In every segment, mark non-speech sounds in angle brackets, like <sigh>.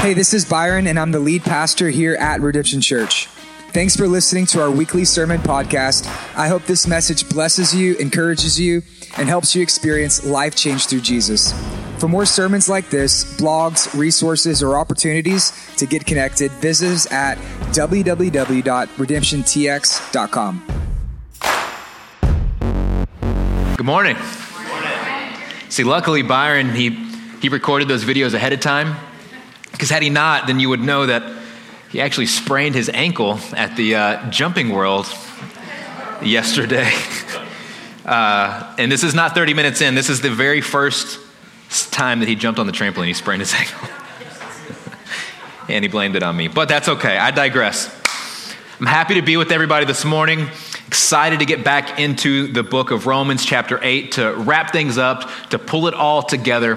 Hey, this is Byron, and I'm the lead pastor here at Redemption Church. Thanks for listening to our weekly sermon podcast. I hope this message blesses you, encourages you, and helps you experience life change through Jesus. For more sermons like this, blogs, resources, or opportunities to get connected, visit us at www.redemptiontx.com. Good morning. See, luckily Byron he he recorded those videos ahead of time because had he not, then you would know that he actually sprained his ankle at the uh, Jumping World yesterday. <laughs> Uh, and this is not 30 minutes in. This is the very first time that he jumped on the trampoline. He sprained his <laughs> ankle. and he blamed it on me. But that's okay. I digress. I'm happy to be with everybody this morning. Excited to get back into the book of Romans, chapter 8, to wrap things up, to pull it all together,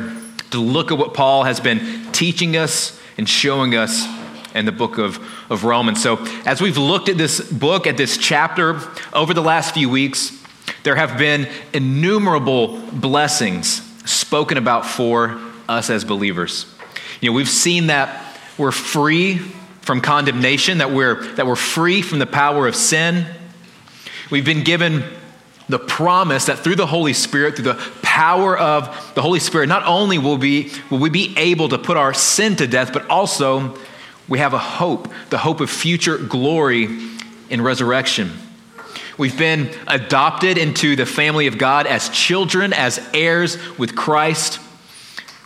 to look at what Paul has been teaching us and showing us in the book of, of Romans. So, as we've looked at this book, at this chapter over the last few weeks, there have been innumerable blessings spoken about for us as believers. You know, we've seen that we're free from condemnation, that we're, that we're free from the power of sin. We've been given the promise that through the Holy Spirit, through the power of the Holy Spirit, not only will we, will we be able to put our sin to death, but also we have a hope, the hope of future glory in resurrection. We've been adopted into the family of God as children, as heirs with Christ.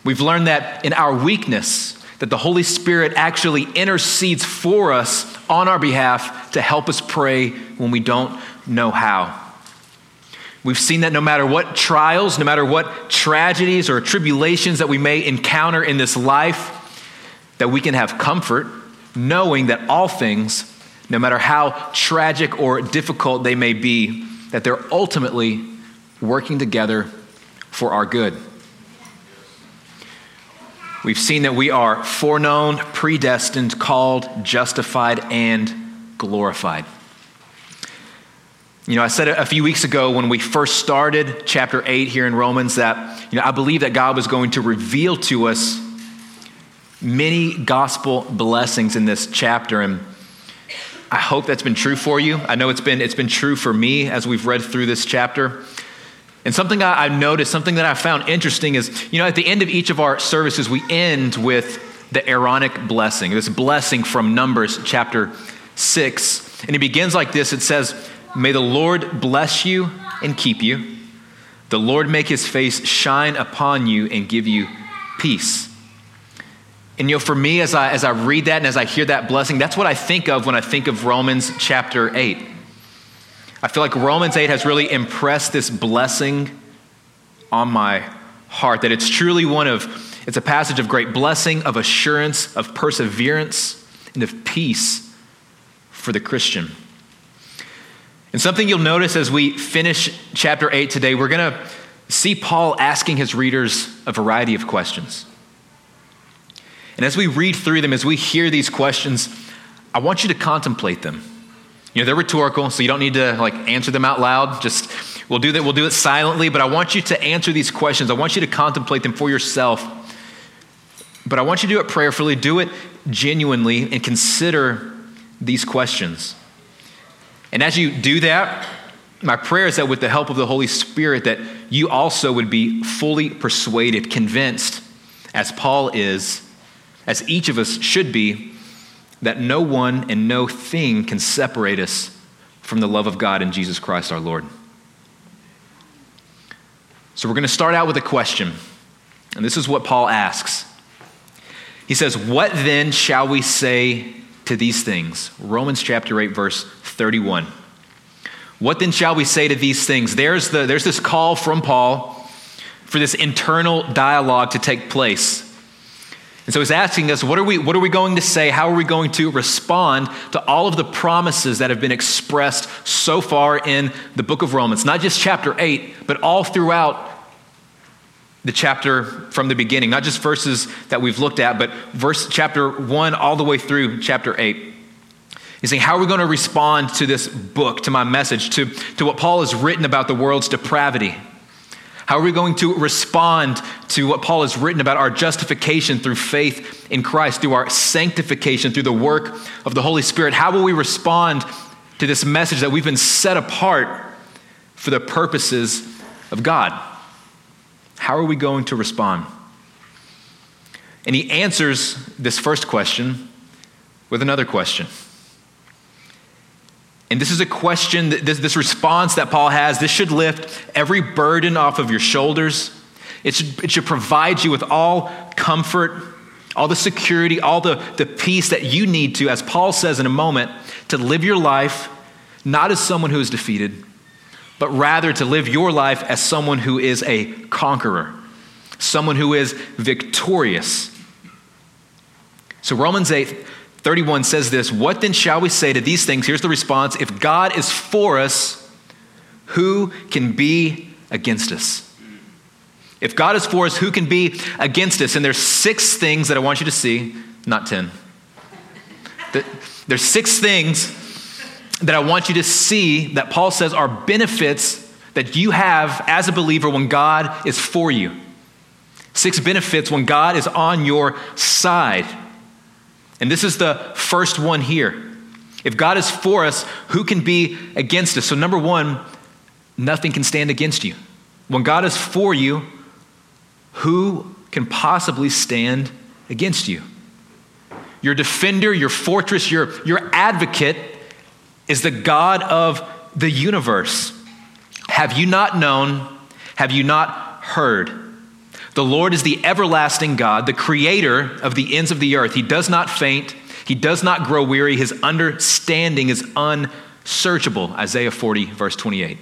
We've learned that in our weakness, that the Holy Spirit actually intercedes for us on our behalf to help us pray when we don't know how. We've seen that no matter what trials, no matter what tragedies or tribulations that we may encounter in this life, that we can have comfort knowing that all things, no matter how tragic or difficult they may be, that they're ultimately working together for our good. We've seen that we are foreknown, predestined, called, justified, and glorified. You know, I said a few weeks ago when we first started chapter 8 here in Romans that, you know, I believe that God was going to reveal to us many gospel blessings in this chapter. And I hope that's been true for you. I know it's been, it's been true for me as we've read through this chapter. And something I, have noticed, something that I found interesting is, you know, at the end of each of our services, we end with the Aaronic blessing, this blessing from Numbers chapter 6. And it begins like this it says, May the Lord bless you and keep you. The Lord make his face shine upon you and give you peace. And you know, for me, as I, as I read that and as I hear that blessing, that's what I think of when I think of Romans chapter 8. I feel like Romans 8 has really impressed this blessing on my heart, that it's truly one of, it's a passage of great blessing, of assurance, of perseverance, and of peace for the Christian. And something you'll notice as we finish chapter 8 today, we're going to see Paul asking his readers a variety of questions. And as we read through them, as we hear these questions, I want you to contemplate them. You know, they're rhetorical, so you don't need to like answer them out loud. Just we'll do that, we'll do it silently, but I want you to answer these questions. I want you to contemplate them for yourself. But I want you to do it prayerfully, do it genuinely, and consider these questions. And as you do that, my prayer is that with the help of the Holy Spirit, that you also would be fully persuaded, convinced, as Paul is, as each of us should be, that no one and no thing can separate us from the love of God in Jesus Christ our Lord. So we're going to start out with a question. And this is what Paul asks. He says, What then shall we say to these things? Romans chapter 8, verse 31. What then shall we say to these things? There's, the, there's this call from Paul for this internal dialogue to take place. And so he's asking us, what are, we, what are we going to say? How are we going to respond to all of the promises that have been expressed so far in the book of Romans? Not just chapter 8, but all throughout the chapter from the beginning, not just verses that we've looked at, but verse chapter 1 all the way through chapter 8. He's saying, How are we going to respond to this book, to my message, to, to what Paul has written about the world's depravity? How are we going to respond to what Paul has written about our justification through faith in Christ, through our sanctification, through the work of the Holy Spirit? How will we respond to this message that we've been set apart for the purposes of God? How are we going to respond? And he answers this first question with another question. And this is a question, this, this response that Paul has, this should lift every burden off of your shoulders. It should, it should provide you with all comfort, all the security, all the, the peace that you need to, as Paul says in a moment, to live your life not as someone who is defeated, but rather to live your life as someone who is a conqueror, someone who is victorious. So, Romans 8 31 says this What then shall we say to these things? Here's the response If God is for us, who can be against us? If God is for us, who can be against us? And there's six things that I want you to see, not 10. There's six things that I want you to see that Paul says are benefits that you have as a believer when God is for you. Six benefits when God is on your side. And this is the first one here. If God is for us, who can be against us? So, number one, nothing can stand against you. When God is for you, who can possibly stand against you? Your defender, your fortress, your, your advocate is the God of the universe. Have you not known? Have you not heard? The Lord is the everlasting God, the creator of the ends of the earth. He does not faint, he does not grow weary. His understanding is unsearchable. Isaiah 40, verse 28.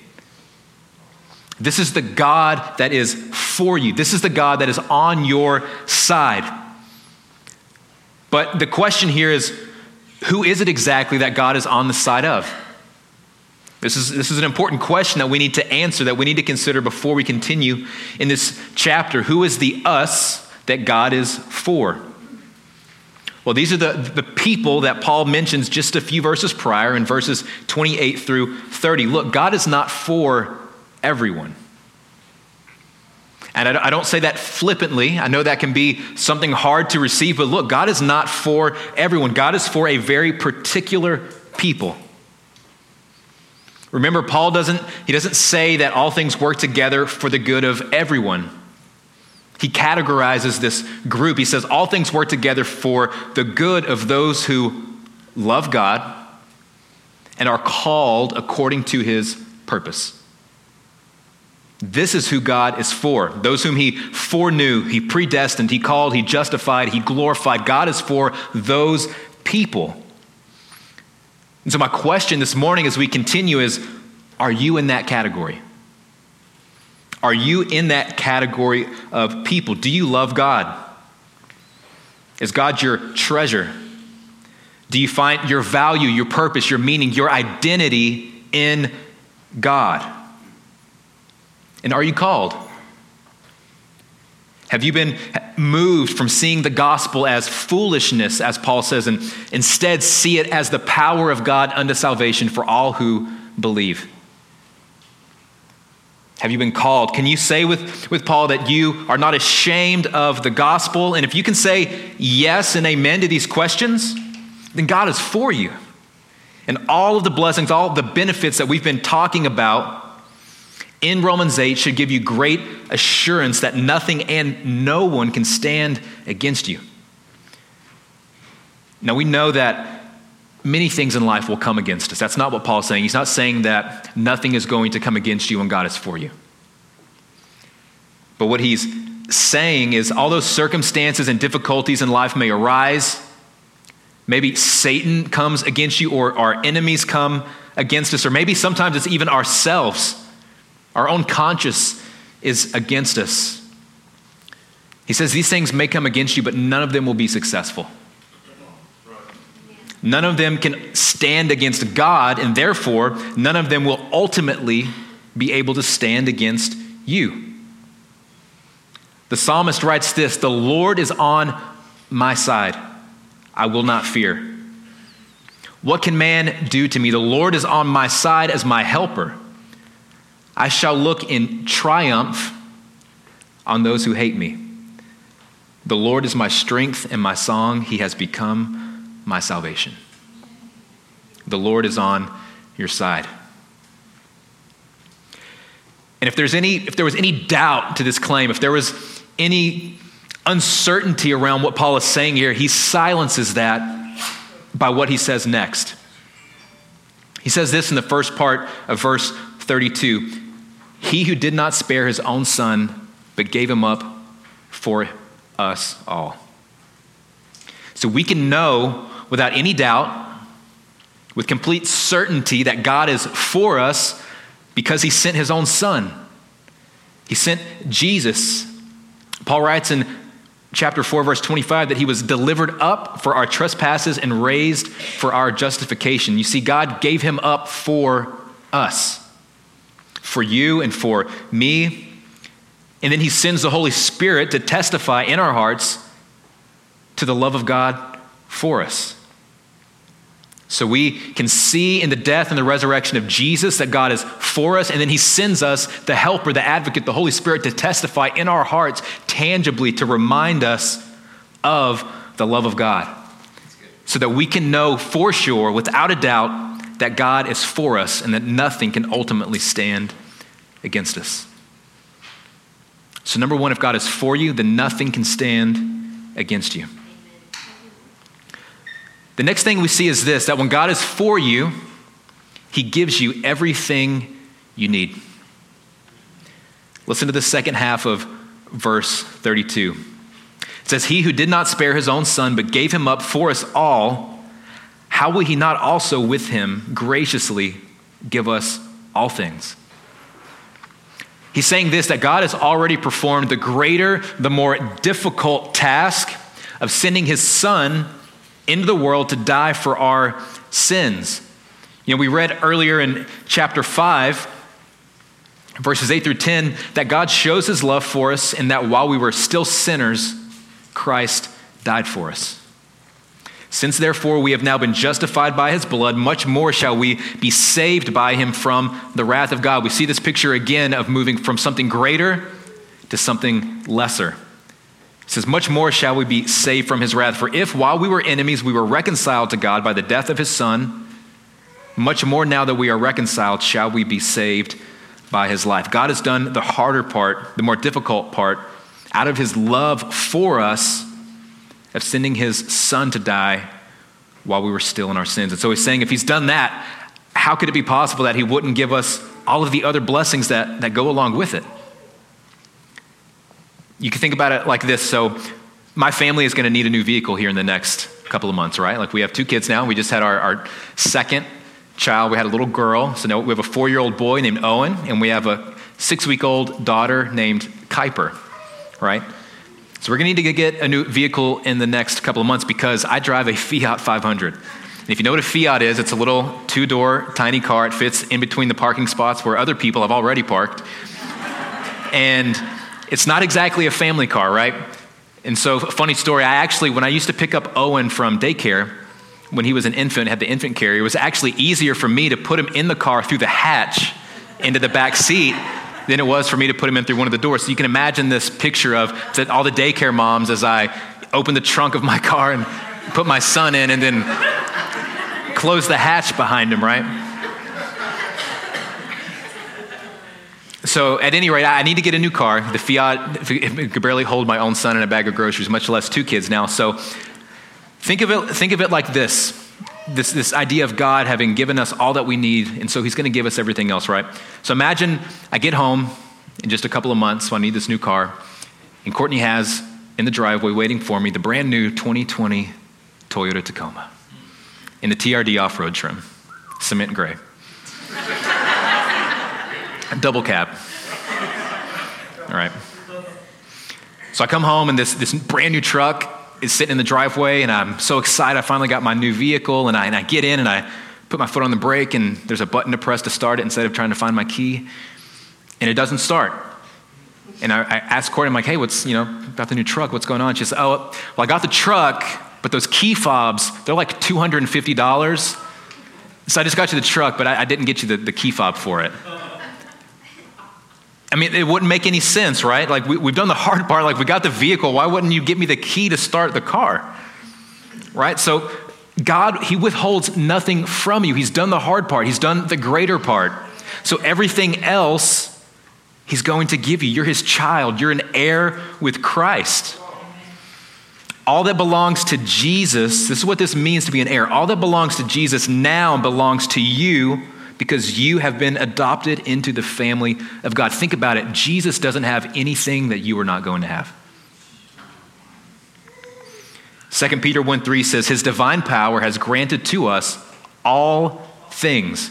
This is the God that is for you. This is the God that is on your side. But the question here is who is it exactly that God is on the side of? This is, this is an important question that we need to answer, that we need to consider before we continue in this chapter. Who is the us that God is for? Well, these are the, the people that Paul mentions just a few verses prior in verses 28 through 30. Look, God is not for everyone. And I don't say that flippantly. I know that can be something hard to receive, but look, God is not for everyone. God is for a very particular people. Remember, Paul doesn't, he doesn't say that all things work together for the good of everyone. He categorizes this group. He says all things work together for the good of those who love God and are called according to his purpose. This is who God is for. Those whom he foreknew, he predestined, he called, he justified, he glorified. God is for those people. And so, my question this morning as we continue is Are you in that category? Are you in that category of people? Do you love God? Is God your treasure? Do you find your value, your purpose, your meaning, your identity in God? And are you called? Have you been moved from seeing the gospel as foolishness, as Paul says, and instead see it as the power of God unto salvation for all who believe? Have you been called? Can you say with, with Paul that you are not ashamed of the gospel? And if you can say yes and amen to these questions, then God is for you. And all of the blessings, all the benefits that we've been talking about in Romans 8 should give you great assurance that nothing and no one can stand against you. Now, we know that many things in life will come against us. That's not what Paul's saying. He's not saying that nothing is going to come against you when God is for you. But what he's saying is, all those circumstances and difficulties in life may arise. Maybe Satan comes against you, or our enemies come against us, or maybe sometimes it's even ourselves our own conscience is against us. He says these things may come against you, but none of them will be successful. None of them can stand against God, and therefore, none of them will ultimately be able to stand against you. The psalmist writes this The Lord is on my side. I will not fear. What can man do to me? The Lord is on my side as my helper. I shall look in triumph on those who hate me. The Lord is my strength and my song. He has become my salvation. The Lord is on your side. And if there's any if there was any doubt to this claim, if there was any uncertainty around what Paul is saying here, he silences that by what he says next. He says this in the first part of verse 32 He who did not spare his own son, but gave him up for us all. So we can know without any doubt, with complete certainty, that God is for us because he sent his own son. He sent Jesus. Paul writes in chapter 4, verse 25, that he was delivered up for our trespasses and raised for our justification. You see, God gave him up for us, for you and for me. And then he sends the Holy Spirit to testify in our hearts to the love of God for us. So we can see in the death and the resurrection of Jesus that God is for us, and then He sends us the helper, the advocate, the Holy Spirit to testify in our hearts tangibly to remind us of the love of God. So that we can know for sure, without a doubt, that God is for us and that nothing can ultimately stand against us. So, number one, if God is for you, then nothing can stand against you. The next thing we see is this that when God is for you, he gives you everything you need. Listen to the second half of verse 32. It says, He who did not spare his own son, but gave him up for us all, how will he not also with him graciously give us all things? He's saying this that God has already performed the greater, the more difficult task of sending his son into the world to die for our sins. You know, we read earlier in chapter 5, verses 8 through 10, that God shows his love for us in that while we were still sinners, Christ died for us. Since therefore we have now been justified by his blood, much more shall we be saved by him from the wrath of God. We see this picture again of moving from something greater to something lesser. It says, Much more shall we be saved from his wrath. For if while we were enemies we were reconciled to God by the death of his Son, much more now that we are reconciled shall we be saved by his life. God has done the harder part, the more difficult part, out of his love for us of sending his Son to die while we were still in our sins. And so he's saying, if he's done that, how could it be possible that he wouldn't give us all of the other blessings that, that go along with it? you can think about it like this. So, my family is going to need a new vehicle here in the next couple of months, right? Like, we have two kids now. We just had our, our second child. We had a little girl. So now we have a four year old boy named Owen, and we have a six week old daughter named Kuiper, right? So, we're going to need to get a new vehicle in the next couple of months because I drive a Fiat 500. And if you know what a Fiat is, it's a little two door, tiny car. It fits in between the parking spots where other people have already parked. And it's not exactly a family car, right? And so, funny story, I actually, when I used to pick up Owen from daycare, when he was an infant, had the infant carrier, it was actually easier for me to put him in the car through the hatch into the back seat than it was for me to put him in through one of the doors. So you can imagine this picture of all the daycare moms as I open the trunk of my car and put my son in and then close the hatch behind him, right? So, at any rate, I need to get a new car. The Fiat could barely hold my own son and a bag of groceries, much less two kids now. So, think of it, think of it like this. This, this idea of God having given us all that we need, and so He's going to give us everything else, right? So imagine I get home in just a couple of months, so I need this new car, and Courtney has in the driveway waiting for me the brand new 2020 Toyota Tacoma in the TRD off road trim, cement gray <laughs> double cab. All right. So I come home and this, this brand new truck is sitting in the driveway and I'm so excited. I finally got my new vehicle and I, and I get in and I put my foot on the brake and there's a button to press to start it instead of trying to find my key and it doesn't start. And I, I Courtney, I'm like, hey, what's, you know, about the new truck? What's going on? She says, oh, well, I got the truck, but those key fobs, they're like $250. So I just got you the truck, but I, I didn't get you the, the key fob for it. I mean, it wouldn't make any sense, right? Like, we, have done the hard part. Like, we got the vehicle. Why wouldn't you give me the key to start the car? Right? So, God, He withholds nothing from you. He's done the hard part, He's done the greater part. So, everything else, He's going to give you. You're His child, you're an heir with Christ. All that belongs to Jesus, this is what this means to be an heir. All that belongs to Jesus now belongs to you because you have been adopted into the family of God. Think about it. Jesus doesn't have anything that you are not going to have. 2 Peter 1 3 says, His divine power has granted to us all things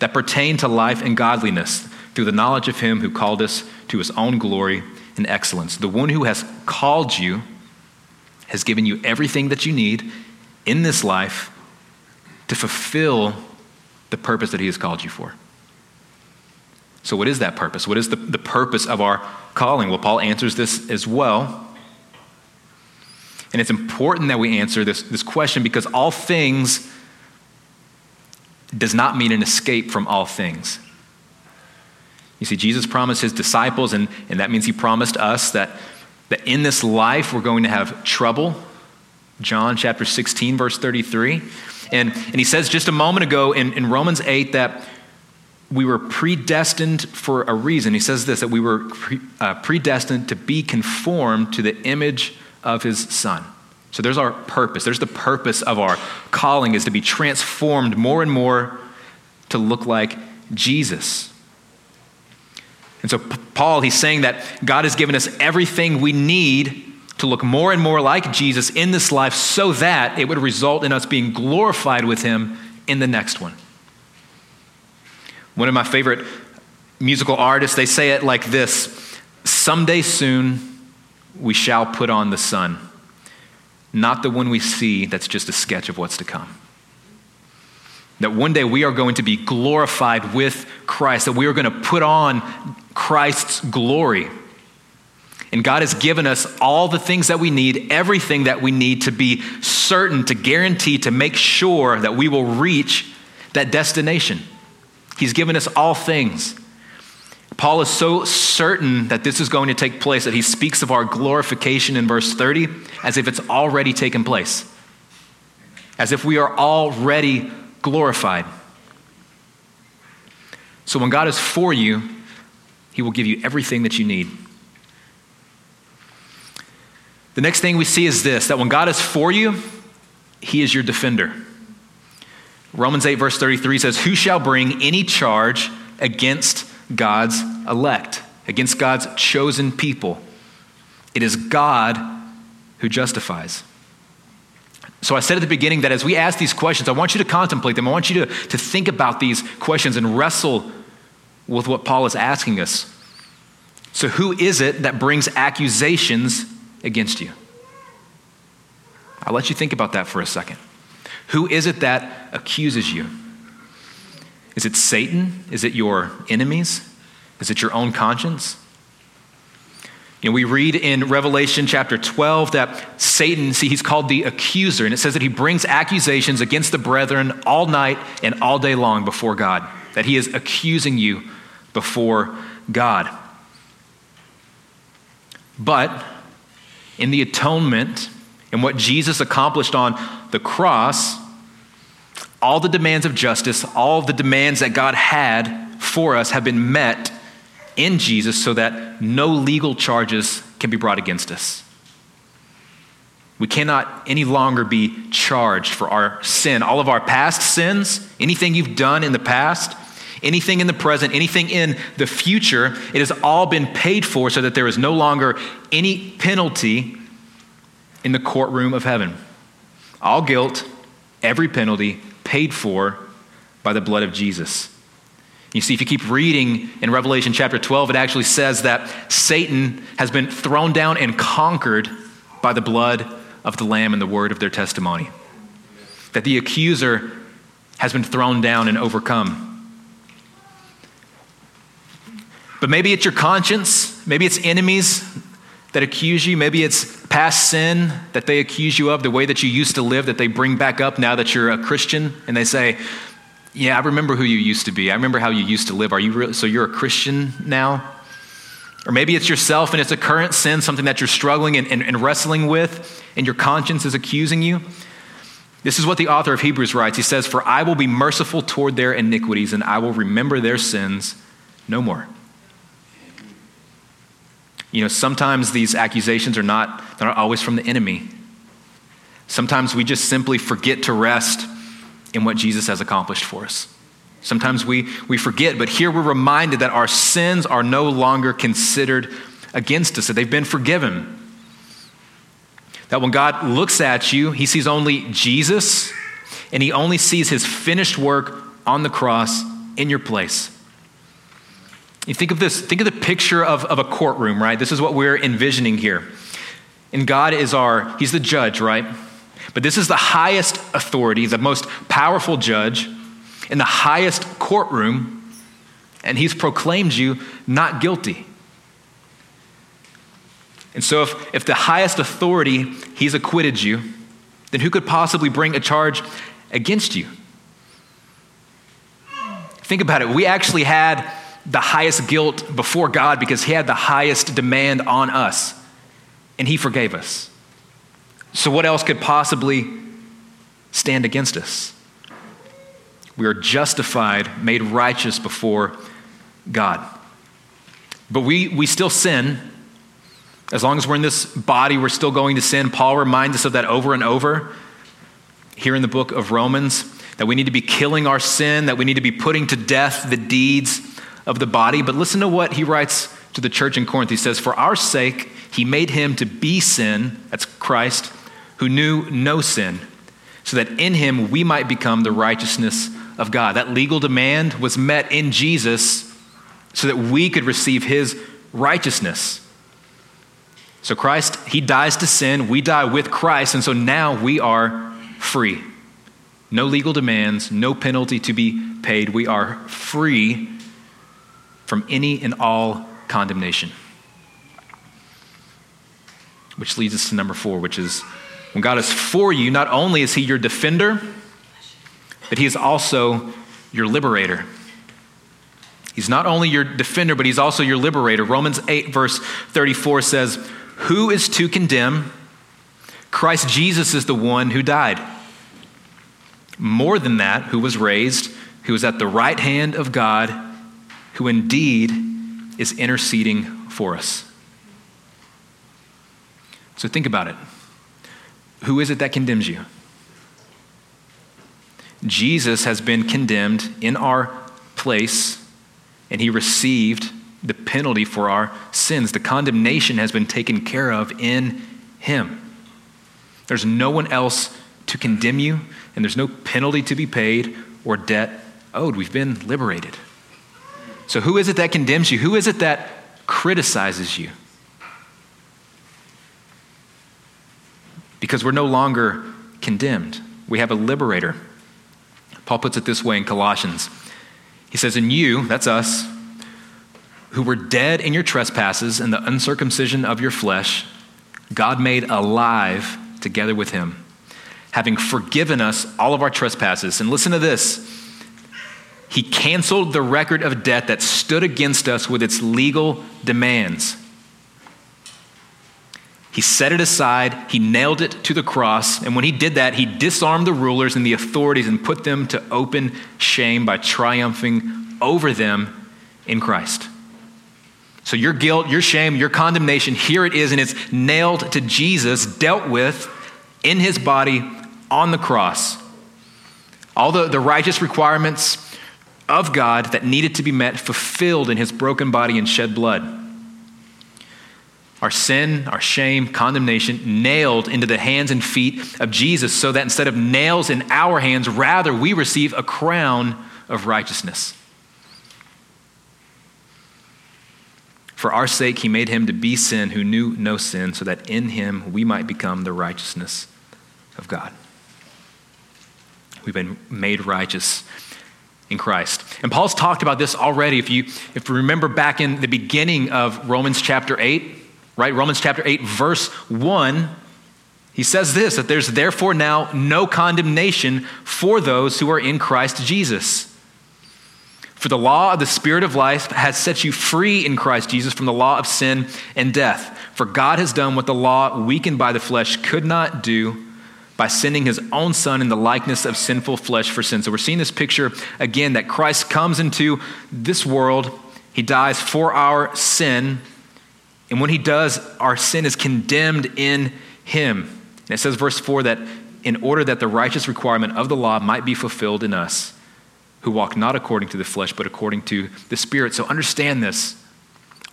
that pertain to life and godliness through the knowledge of Him who called us to His own glory and excellence. The one who has called you has given you everything that you need in this life to fulfill the purpose that He has called you for. So, what is that purpose? What is the, the purpose of our calling? Well, Paul answers this as well. And it's important that we answer this, this question because all things does not mean an escape from all things. You see, Jesus promised his disciples, and, and that means he promised us that, that in this life we're going to have trouble. John chapter 16, verse 33. And, and he says just a moment ago in, in Romans 8 that we were predestined for a reason. He says this that we were pre, uh, predestined to be conformed to the image of his son. So there's our purpose. There's the purpose of our calling is to be transformed more and more to look like Jesus. And so Paul, he's saying that God has given us everything we need to look more and more like Jesus in this life so that it would result in us being glorified with him in the next one. One of my favorite musical artists, they say it like this Someday soon we shall put on the sun, not the one we see that's just a sketch of what's to come. That one day we are going to be glorified with Christ, that we are going to put on Christ's glory. And God has given us all the things that we need, everything that we need to be certain, to guarantee, to make sure that we will reach that destination. He's given us all things. Paul is so certain that this is going to take place that he speaks of our glorification in verse 30 as if it's already taken place, as if we are already glorified. So when God is for you, he will give you everything that you need. The next thing we see is this that when God is for you, he is your defender. Romans 8, verse 33 says, Who shall bring any charge against God's elect, against God's chosen people? It is God who justifies. So I said at the beginning that as we ask these questions, I want you to contemplate them. I want you to, to think about these questions and wrestle with what Paul is asking us. So, who is it that brings accusations against you. I'll let you think about that for a second. Who is it that accuses you? Is it Satan? Is it your enemies? Is it your own conscience? You know, we read in Revelation chapter 12 that Satan, see, he's called the accuser, and it says that he brings accusations against the brethren all night and all day long before God, that he is accusing you before God. But in the atonement and what Jesus accomplished on the cross, all the demands of justice, all the demands that God had for us have been met in Jesus so that no legal charges can be brought against us. We cannot any longer be charged for our sin. All of our past sins, anything you've done in the past, anything in the present, anything in the future, it has all been paid for so that there is no longer any penalty in the courtroom of heaven. All guilt, every penalty paid for by the blood of Jesus. You see, if you keep reading in Revelation chapter 12, it actually says that Satan has been thrown down and conquered by the blood of the Lamb and the word of their testimony. That the accuser has been thrown down and overcome. But maybe it's your conscience, maybe it's enemies that accuse you. Maybe it's past sin that they accuse you of, the way that you used to live that they bring back up now that you're a Christian. And they say, Yeah, I remember who you used to be. I remember how you used to live. Are you re- so you're a Christian now? Or maybe it's yourself and it's a current sin, something that you're struggling and, and, and wrestling with, and your conscience is accusing you. This is what the author of Hebrews writes. He says, For I will be merciful toward their iniquities, and I will remember their sins no more. You know, sometimes these accusations are not, they're not always from the enemy. Sometimes we just simply forget to rest in what Jesus has accomplished for us. Sometimes we, we forget, but here we're reminded that our sins are no longer considered against us, that they've been forgiven. That when God looks at you, he sees only Jesus, and he only sees his finished work on the cross in your place. You think of this, think of the picture of, of a courtroom, right? This is what we're envisioning here. And God is our, he's the judge, right? But this is the highest authority, the most powerful judge in the highest courtroom, and he's proclaimed you not guilty. And so, if, if the highest authority, he's acquitted you, then who could possibly bring a charge against you? Think about it. We actually had the highest guilt before God because he had the highest demand on us, and he forgave us. So, what else could possibly stand against us? We are justified, made righteous before God. But we, we still sin. As long as we're in this body, we're still going to sin. Paul reminds us of that over and over here in the book of Romans that we need to be killing our sin, that we need to be putting to death the deeds of the body. But listen to what he writes to the church in Corinth. He says, For our sake, he made him to be sin, that's Christ, who knew no sin, so that in him we might become the righteousness of God. That legal demand was met in Jesus so that we could receive his righteousness. So Christ, he dies to sin, we die with Christ, and so now we are free. No legal demands, no penalty to be paid. We are free from any and all condemnation. Which leads us to number four, which is when God is for you, not only is He your defender, but He is also your liberator. He's not only your defender, but He's also your liberator. Romans 8, verse 34 says, Who is to condemn? Christ Jesus is the one who died. More than that, who was raised, who is at the right hand of God who indeed is interceding for us. So think about it. Who is it that condemns you? Jesus has been condemned in our place, and he received the penalty for our sins. The condemnation has been taken care of in him. There's no one else to condemn you, and there's no penalty to be paid or debt owed. We've been liberated. So, who is it that condemns you? Who is it that criticizes you? Because we're no longer condemned, we have a liberator. Paul puts it this way in Colossians. He says, In you, that's us, who were dead in your trespasses and the uncircumcision of your flesh, God made alive together with him, having forgiven us all of our trespasses. And listen to this he canceled the record of debt that stood against us with its legal demands. He set it aside, he nailed it to the cross, and when he did that, he disarmed the rulers and the authorities and put them to open shame by triumphing over them in Christ. So, your guilt, your shame, your condemnation, here it is, and it's nailed to Jesus, dealt with in his body on the cross. All the, the righteous requirements, of God that needed to be met fulfilled in his broken body and shed blood. Our sin, our shame, condemnation nailed into the hands and feet of Jesus so that instead of nails in our hands, rather we receive a crown of righteousness. For our sake, he made him to be sin who knew no sin, so that in him we might become the righteousness of God. We've been made righteous in Christ. And Paul's talked about this already. If you, if you remember back in the beginning of Romans chapter 8, right? Romans chapter 8, verse 1, he says this that there's therefore now no condemnation for those who are in Christ Jesus. For the law of the Spirit of life has set you free in Christ Jesus from the law of sin and death. For God has done what the law, weakened by the flesh, could not do by sending his own Son in the likeness of sinful flesh for sin. So we're seeing this picture again that Christ comes into this world, he dies for our sin, and when he does, our sin is condemned in him. And it says, verse 4, that in order that the righteous requirement of the law might be fulfilled in us who walk not according to the flesh, but according to the Spirit. So understand this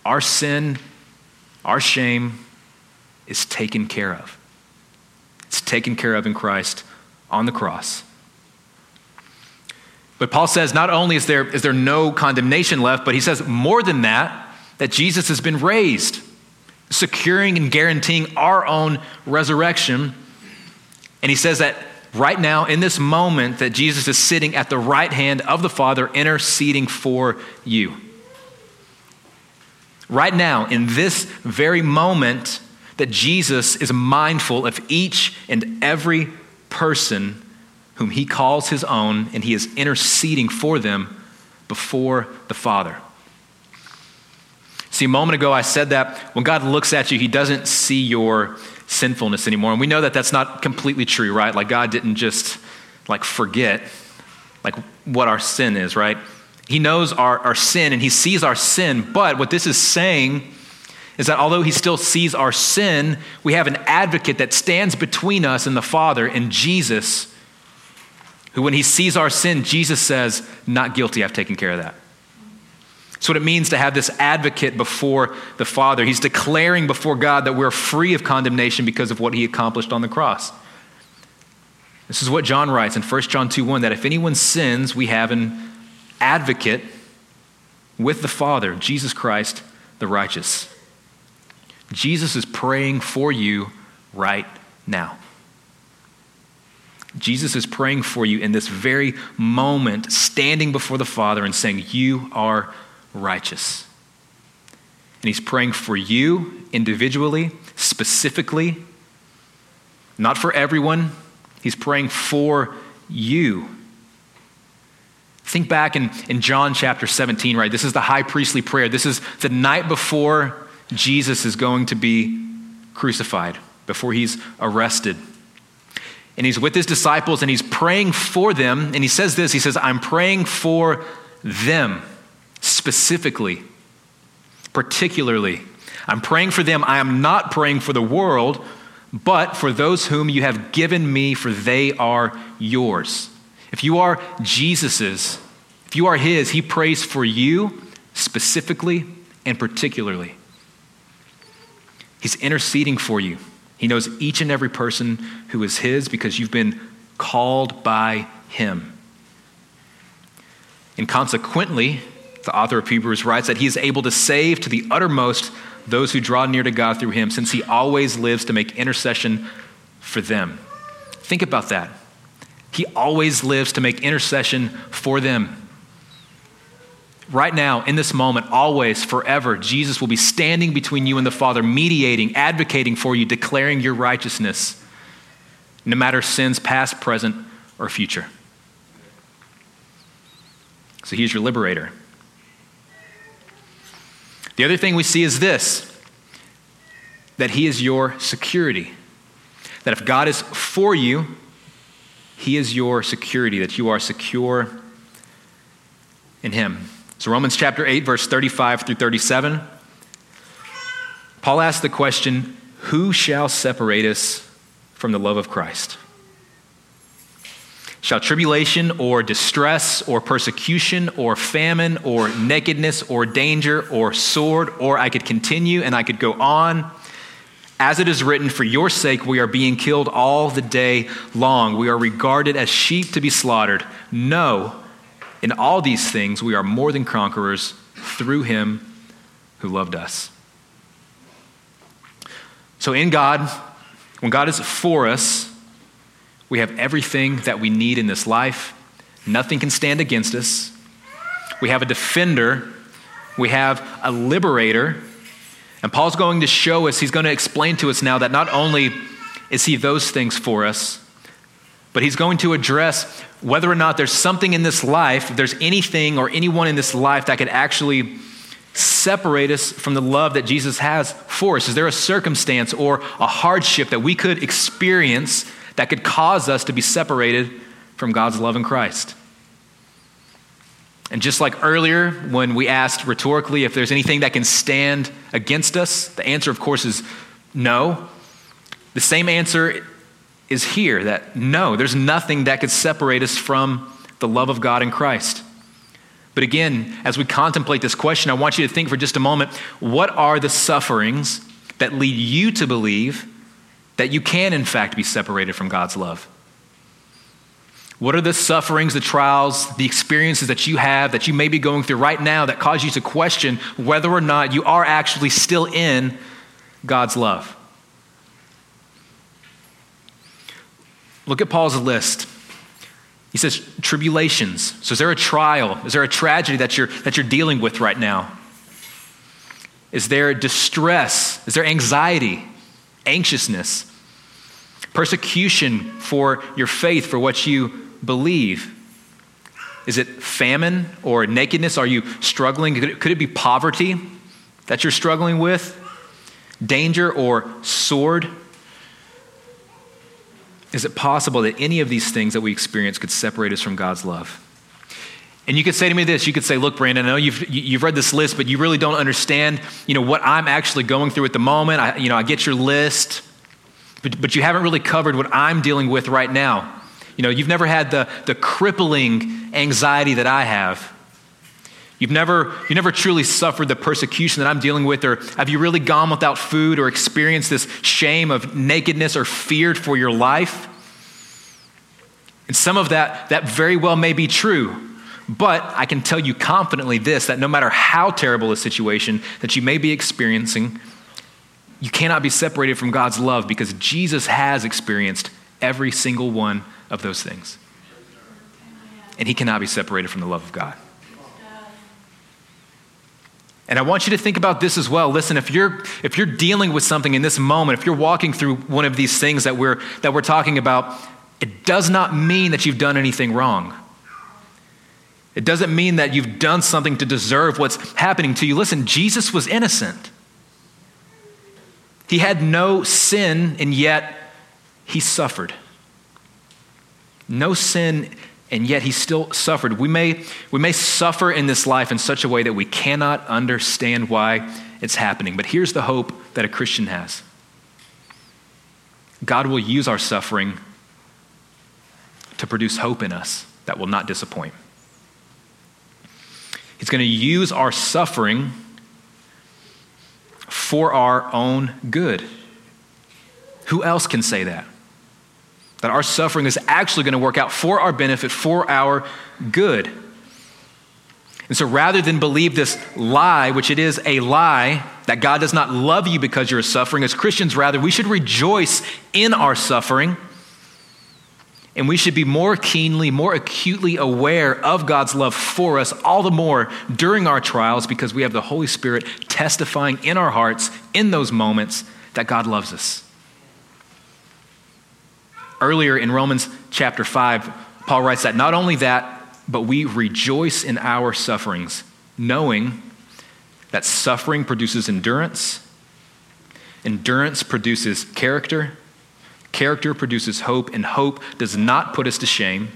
our sin, our shame is taken care of. It's taken care of in Christ on the cross. But Paul says not only is there, is there no condemnation left, but he says more than that, that Jesus has been raised, securing and guaranteeing our own resurrection. And he says that right now, in this moment, that Jesus is sitting at the right hand of the Father, interceding for you. Right now, in this very moment, that Jesus is mindful of each and every person whom he calls his own, and he is interceding for them before the Father. See, a moment ago I said that when God looks at you, he doesn't see your sinfulness anymore. And we know that that's not completely true, right? Like God didn't just like forget like what our sin is, right? He knows our, our sin and he sees our sin, but what this is saying is that although he still sees our sin, we have an advocate that stands between us and the Father and Jesus, who when he sees our sin, Jesus says, Not guilty, I've taken care of that. That's what it means to have this advocate before the Father. He's declaring before God that we're free of condemnation because of what he accomplished on the cross. This is what John writes in 1 John 2 1 that if anyone sins, we have an advocate with the Father, Jesus Christ, the righteous. Jesus is praying for you right now. Jesus is praying for you in this very moment, standing before the Father and saying, You are righteous. And he's praying for you individually, specifically, not for everyone. He's praying for you. Think back in, in John chapter 17, right? This is the high priestly prayer. This is the night before Jesus is going to be crucified, before he's arrested. And he's with his disciples and he's praying for them. And he says this He says, I'm praying for them specifically, particularly. I'm praying for them. I am not praying for the world, but for those whom you have given me, for they are yours. If you are Jesus's, if you are His, He prays for you specifically and particularly. He's interceding for you. He knows each and every person who is His because you've been called by Him. And consequently, the author of Hebrews writes that he is able to save to the uttermost those who draw near to God through him, since he always lives to make intercession for them. Think about that. He always lives to make intercession for them. Right now, in this moment, always, forever, Jesus will be standing between you and the Father, mediating, advocating for you, declaring your righteousness, no matter sins past, present, or future. So he's your liberator. The other thing we see is this that He is your security. That if God is for you, He is your security, that you are secure in Him. So, Romans chapter 8, verse 35 through 37, Paul asks the question Who shall separate us from the love of Christ? Shall tribulation or distress or persecution or famine or nakedness or danger or sword, or I could continue and I could go on. As it is written, for your sake we are being killed all the day long. We are regarded as sheep to be slaughtered. No, in all these things we are more than conquerors through him who loved us. So, in God, when God is for us, we have everything that we need in this life. Nothing can stand against us. We have a defender. We have a liberator. And Paul's going to show us, he's going to explain to us now that not only is he those things for us, but he's going to address whether or not there's something in this life, if there's anything or anyone in this life that could actually separate us from the love that Jesus has for us. Is there a circumstance or a hardship that we could experience that could cause us to be separated from God's love in Christ? And just like earlier, when we asked rhetorically if there's anything that can stand against us, the answer, of course, is no. The same answer is here that no, there's nothing that could separate us from the love of God in Christ. But again, as we contemplate this question, I want you to think for just a moment what are the sufferings that lead you to believe that you can, in fact, be separated from God's love? What are the sufferings, the trials, the experiences that you have that you may be going through right now that cause you to question whether or not you are actually still in God's love? Look at Paul's list. He says, tribulations. So, is there a trial? Is there a tragedy that you're, that you're dealing with right now? Is there distress? Is there anxiety, anxiousness, persecution for your faith, for what you believe? Is it famine or nakedness? Are you struggling? Could it, could it be poverty that you're struggling with? Danger or sword? Is it possible that any of these things that we experience could separate us from God's love? And you could say to me this, you could say, look, Brandon, I know you've, you've read this list, but you really don't understand, you know, what I'm actually going through at the moment. I, you know, I get your list, but, but you haven't really covered what I'm dealing with right now. You know, you've never had the, the crippling anxiety that I have. You've never, you've never truly suffered the persecution that I'm dealing with, or have you really gone without food or experienced this shame of nakedness or feared for your life? And some of that, that very well may be true. But I can tell you confidently this that no matter how terrible a situation that you may be experiencing, you cannot be separated from God's love because Jesus has experienced every single one of those things. And he cannot be separated from the love of God. And I want you to think about this as well. Listen, if you're if you're dealing with something in this moment, if you're walking through one of these things that we're that we're talking about, it does not mean that you've done anything wrong. It doesn't mean that you've done something to deserve what's happening to you. Listen, Jesus was innocent. He had no sin, and yet he suffered. No sin and yet he still suffered. We may, we may suffer in this life in such a way that we cannot understand why it's happening. But here's the hope that a Christian has God will use our suffering to produce hope in us that will not disappoint. He's going to use our suffering for our own good. Who else can say that? That our suffering is actually going to work out for our benefit, for our good. And so rather than believe this lie, which it is a lie, that God does not love you because you're suffering, as Christians, rather, we should rejoice in our suffering. And we should be more keenly, more acutely aware of God's love for us, all the more during our trials, because we have the Holy Spirit testifying in our hearts in those moments that God loves us. Earlier in Romans chapter 5, Paul writes that not only that, but we rejoice in our sufferings, knowing that suffering produces endurance, endurance produces character, character produces hope, and hope does not put us to shame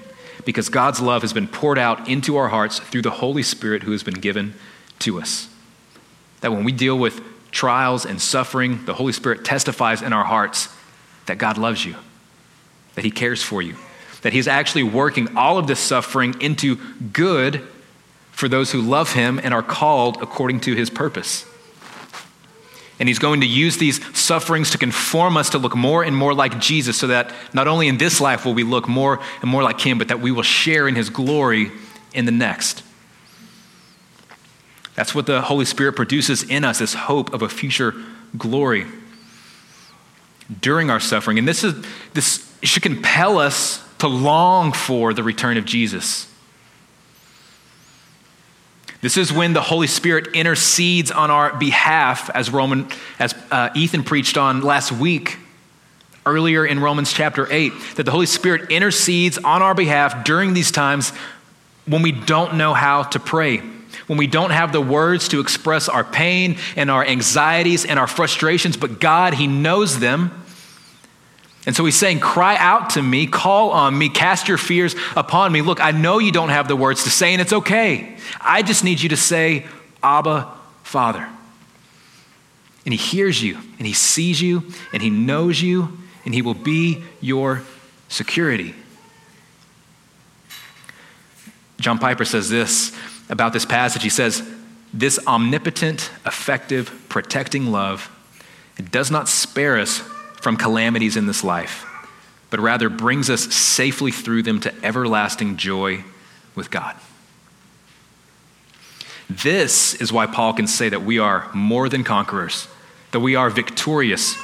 because God's love has been poured out into our hearts through the Holy Spirit who has been given to us. That when we deal with trials and suffering, the Holy Spirit testifies in our hearts that God loves you that He cares for you, that He's actually working all of this suffering into good for those who love Him and are called according to His purpose. And He's going to use these sufferings to conform us to look more and more like Jesus so that not only in this life will we look more and more like Him, but that we will share in His glory in the next. That's what the Holy Spirit produces in us this hope of a future glory during our suffering. And this is this it should compel us to long for the return of Jesus. This is when the Holy Spirit intercedes on our behalf, as Roman, as uh, Ethan preached on last week. earlier in Romans chapter 8 that the Holy Spirit intercedes on our behalf during these times when we don't know how to pray, when we don't have the words to express our pain and our anxieties and our frustrations, but God, He knows them. And so he's saying, Cry out to me, call on me, cast your fears upon me. Look, I know you don't have the words to say, and it's okay. I just need you to say, Abba, Father. And he hears you, and he sees you, and he knows you, and he will be your security. John Piper says this about this passage. He says, This omnipotent, effective, protecting love, it does not spare us from calamities in this life, but rather brings us safely through them to everlasting joy with God. This is why Paul can say that we are more than conquerors, that we are victorious.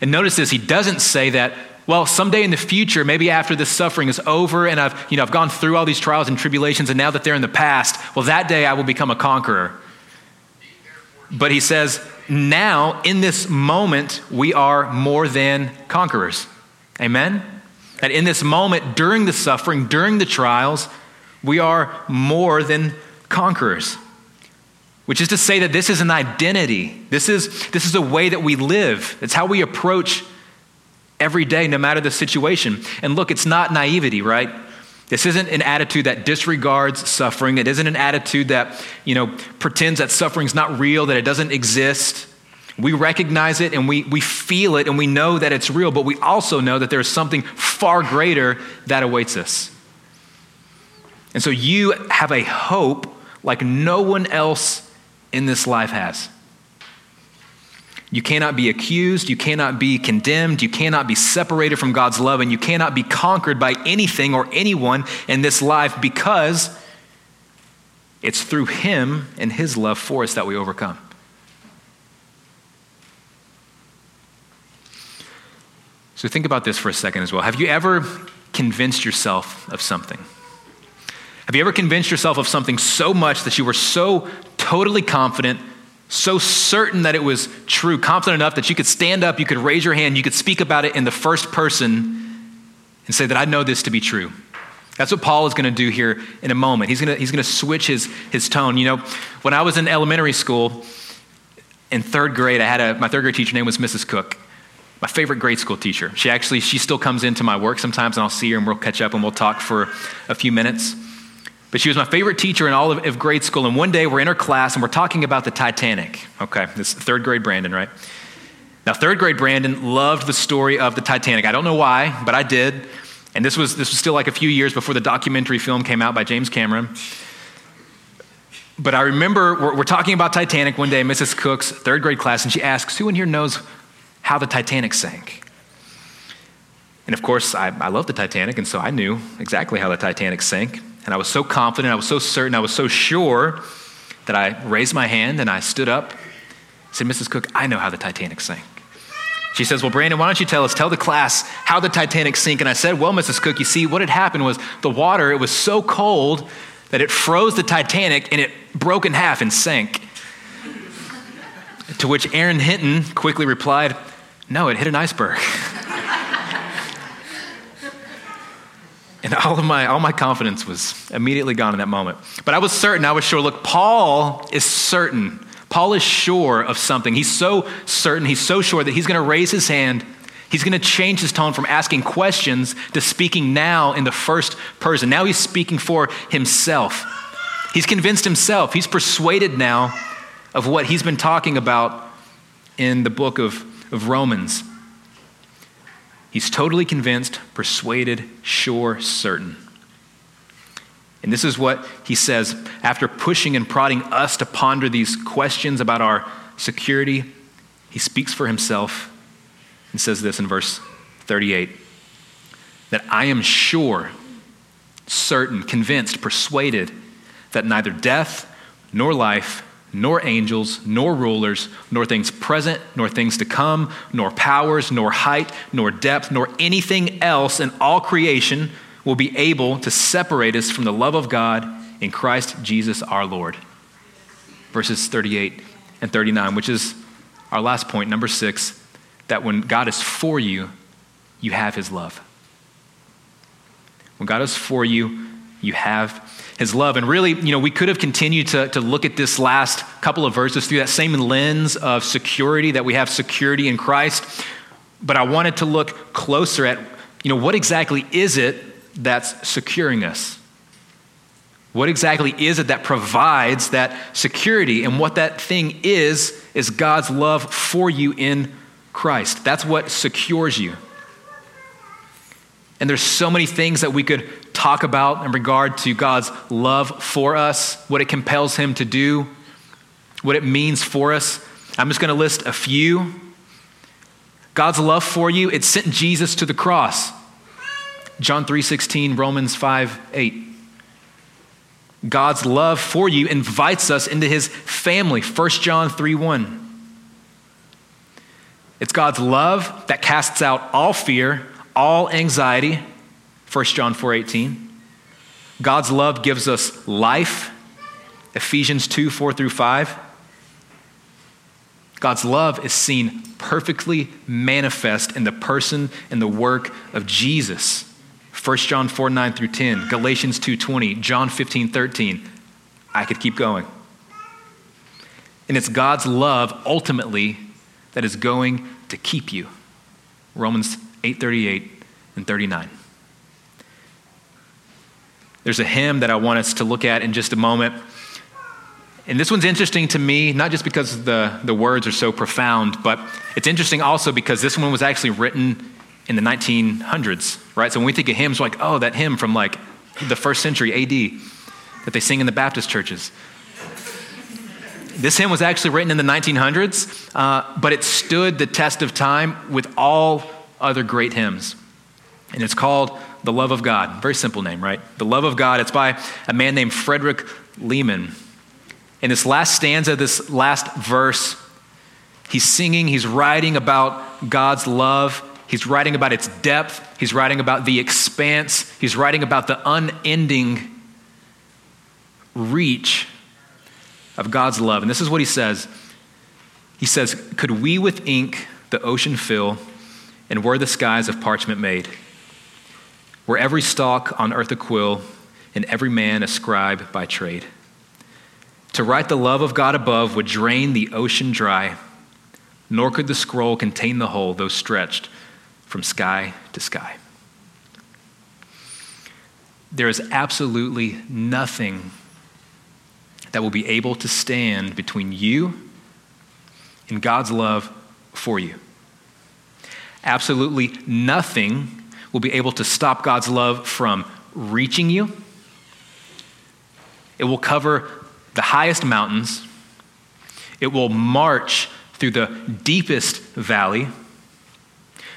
And notice this, he doesn't say that, well, someday in the future, maybe after this suffering is over and I've, you know, I've gone through all these trials and tribulations and now that they're in the past, well, that day I will become a conqueror. But he says, now, in this moment, we are more than conquerors. Amen? That in this moment, during the suffering, during the trials, we are more than conquerors. Which is to say that this is an identity. This is, this is a way that we live. It's how we approach every day, no matter the situation. And look, it's not naivety, right? This isn't an attitude that disregards suffering. It isn't an attitude that, you know, pretends that suffering's not real, that it doesn't exist. We recognize it and we, we feel it and we know that it's real, but we also know that there's something far greater that awaits us. And so you have a hope like no one else in this life has. You cannot be accused, you cannot be condemned, you cannot be separated from God's love, and you cannot be conquered by anything or anyone in this life because it's through Him and His love for us that we overcome. So think about this for a second as well. Have you ever convinced yourself of something? Have you ever convinced yourself of something so much that you were so totally confident so certain that it was true, confident enough that you could stand up, you could raise your hand, you could speak about it in the first person and say that I know this to be true. That's what Paul is going to do here in a moment. He's going to, he's going to switch his, his tone. You know, when I was in elementary school, in third grade, I had a, my third grade teacher name was Mrs. Cook, my favorite grade school teacher. She actually, she still comes into my work sometimes and I'll see her and we'll catch up and we'll talk for a few minutes. But she was my favorite teacher in all of, of, grade school. And one day we're in her class and we're talking about the Titanic. Okay, this third grade Brandon, right? Now, third grade Brandon loved the story of the Titanic. I don't know why, but I did. And this was, this was still like a few years before the documentary film came out by James Cameron. But I remember we're, we're talking about Titanic one day, Mrs. Cook's third grade class, and she asks, Who in here knows how the Titanic sank? And of course, I, I love the Titanic, and so I knew exactly how the Titanic sank. And I was so confident, I was so certain, I was so sure that I raised my hand and I stood up. Said, Mrs. Cook, I know how the Titanic sank. She says, Well, Brandon, why don't you tell us, tell the class how the Titanic sank? And I said, Well, Mrs. Cook, you see, what had happened was the water, it was so cold that it froze the Titanic and it broke in half and sank. to which Aaron Hinton quickly replied, No, it hit an iceberg. <laughs> And all of my, all my confidence was immediately gone in that moment. But I was certain, I was sure. Look, Paul is certain. Paul is sure of something. He's so certain, he's so sure that he's going to raise his hand. He's going to change his tone from asking questions to speaking now in the first person. Now he's speaking for himself. He's convinced himself. He's persuaded now of what he's been talking about in the book of, of Romans. He's totally convinced, persuaded, sure, certain. And this is what he says after pushing and prodding us to ponder these questions about our security. He speaks for himself and says this in verse 38 that I am sure, certain, convinced, persuaded that neither death nor life nor angels, nor rulers, nor things present, nor things to come, nor powers, nor height, nor depth, nor anything else in all creation will be able to separate us from the love of God in Christ Jesus our Lord. Verses 38 and 39, which is our last point, number six, that when God is for you, you have his love. When God is for you, you have his love. And really, you know, we could have continued to, to look at this last couple of verses through that same lens of security, that we have security in Christ. But I wanted to look closer at, you know, what exactly is it that's securing us? What exactly is it that provides that security? And what that thing is, is God's love for you in Christ. That's what secures you. And there's so many things that we could talk about in regard to God's love for us, what it compels Him to do, what it means for us. I'm just going to list a few. God's love for you, it sent Jesus to the cross. John 3:16, Romans 5, 8. God's love for you invites us into his family. 1 John 3 1. It's God's love that casts out all fear, all anxiety, 1 John 4:18. God's love gives us life. Ephesians 2, 4 through 5. God's love is seen perfectly manifest in the person and the work of Jesus. 1 John 4, 9 through 10, Galatians 2, 20, John 15, 13. I could keep going. And it's God's love ultimately that is going to keep you. Romans 8, 38 and 39. There's a hymn that I want us to look at in just a moment. And this one's interesting to me, not just because the, the words are so profound, but it's interesting also because this one was actually written in the 1900s, right? So when we think of hymns, like, oh, that hymn from like the first century AD that they sing in the Baptist churches. This hymn was actually written in the 1900s, uh, but it stood the test of time with all other great hymns. And it's called The Love of God. Very simple name, right? The Love of God. It's by a man named Frederick Lehman. In this last stanza, this last verse, he's singing, he's writing about God's love. He's writing about its depth. He's writing about the expanse. He's writing about the unending reach of God's love. And this is what he says He says, Could we with ink the ocean fill, and were the skies of parchment made? Were every stalk on earth a quill, and every man a scribe by trade? To write the love of God above would drain the ocean dry, nor could the scroll contain the whole, though stretched from sky to sky. There is absolutely nothing that will be able to stand between you and God's love for you. Absolutely nothing will be able to stop God's love from reaching you. It will cover the highest mountains. It will march through the deepest valley.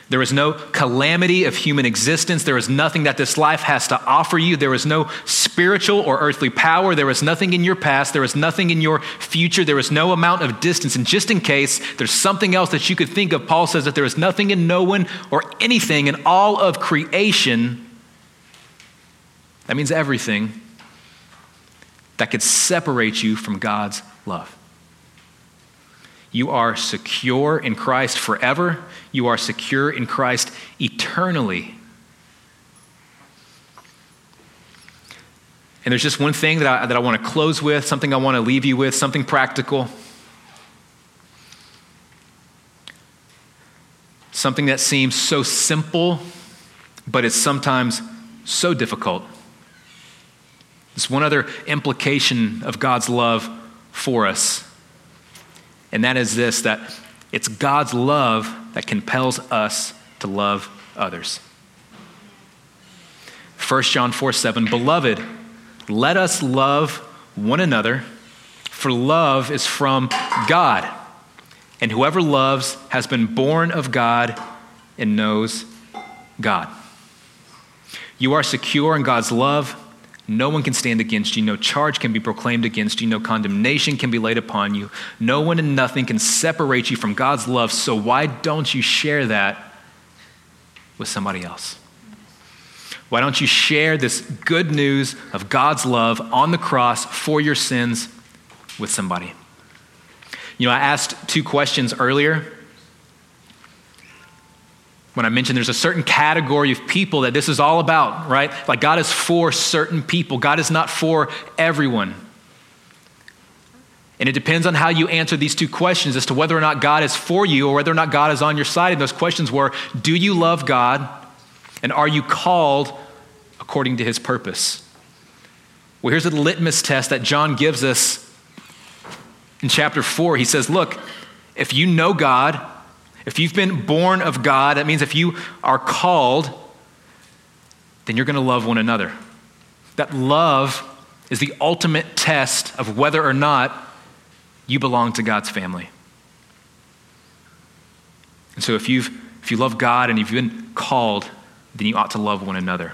There is no calamity of human existence. There is nothing that this life has to offer you. There is no spiritual or earthly power. There is nothing in your past. There is nothing in your future. There is no amount of distance. And just in case there's something else that you could think of, Paul says that there is nothing in no one or anything in all of creation. That means everything that could separate you from God's love. You are secure in Christ forever. You are secure in Christ eternally. And there's just one thing that I, that I want to close with, something I want to leave you with, something practical. Something that seems so simple, but it's sometimes so difficult. There's one other implication of God's love for us and that is this that it's God's love that compels us to love others. 1 John 4 7, Beloved, let us love one another, for love is from God. And whoever loves has been born of God and knows God. You are secure in God's love no one can stand against you. No charge can be proclaimed against you. No condemnation can be laid upon you. No one and nothing can separate you from God's love. So why don't you share that with somebody else? Why don't you share this good news of God's love on the cross for your sins with somebody? You know, I asked two questions earlier. when I mentioned there's a certain category of people that this is all about, right? Like God is for certain people, God is not for everyone. And it depends on how you answer these two questions as to whether or not God is for you or whether or not God is on your side. And those questions were Do you love God? And are you called according to his purpose? Well, here's a litmus test that John gives us in chapter 4. He says, Look, if you know God, if you've been born of God, that means if you are called, then you're going to love one another. That love is the ultimate test of whether or not you belong to God's family. And so if, you've, if you love God and you've been called, then you ought to love one another.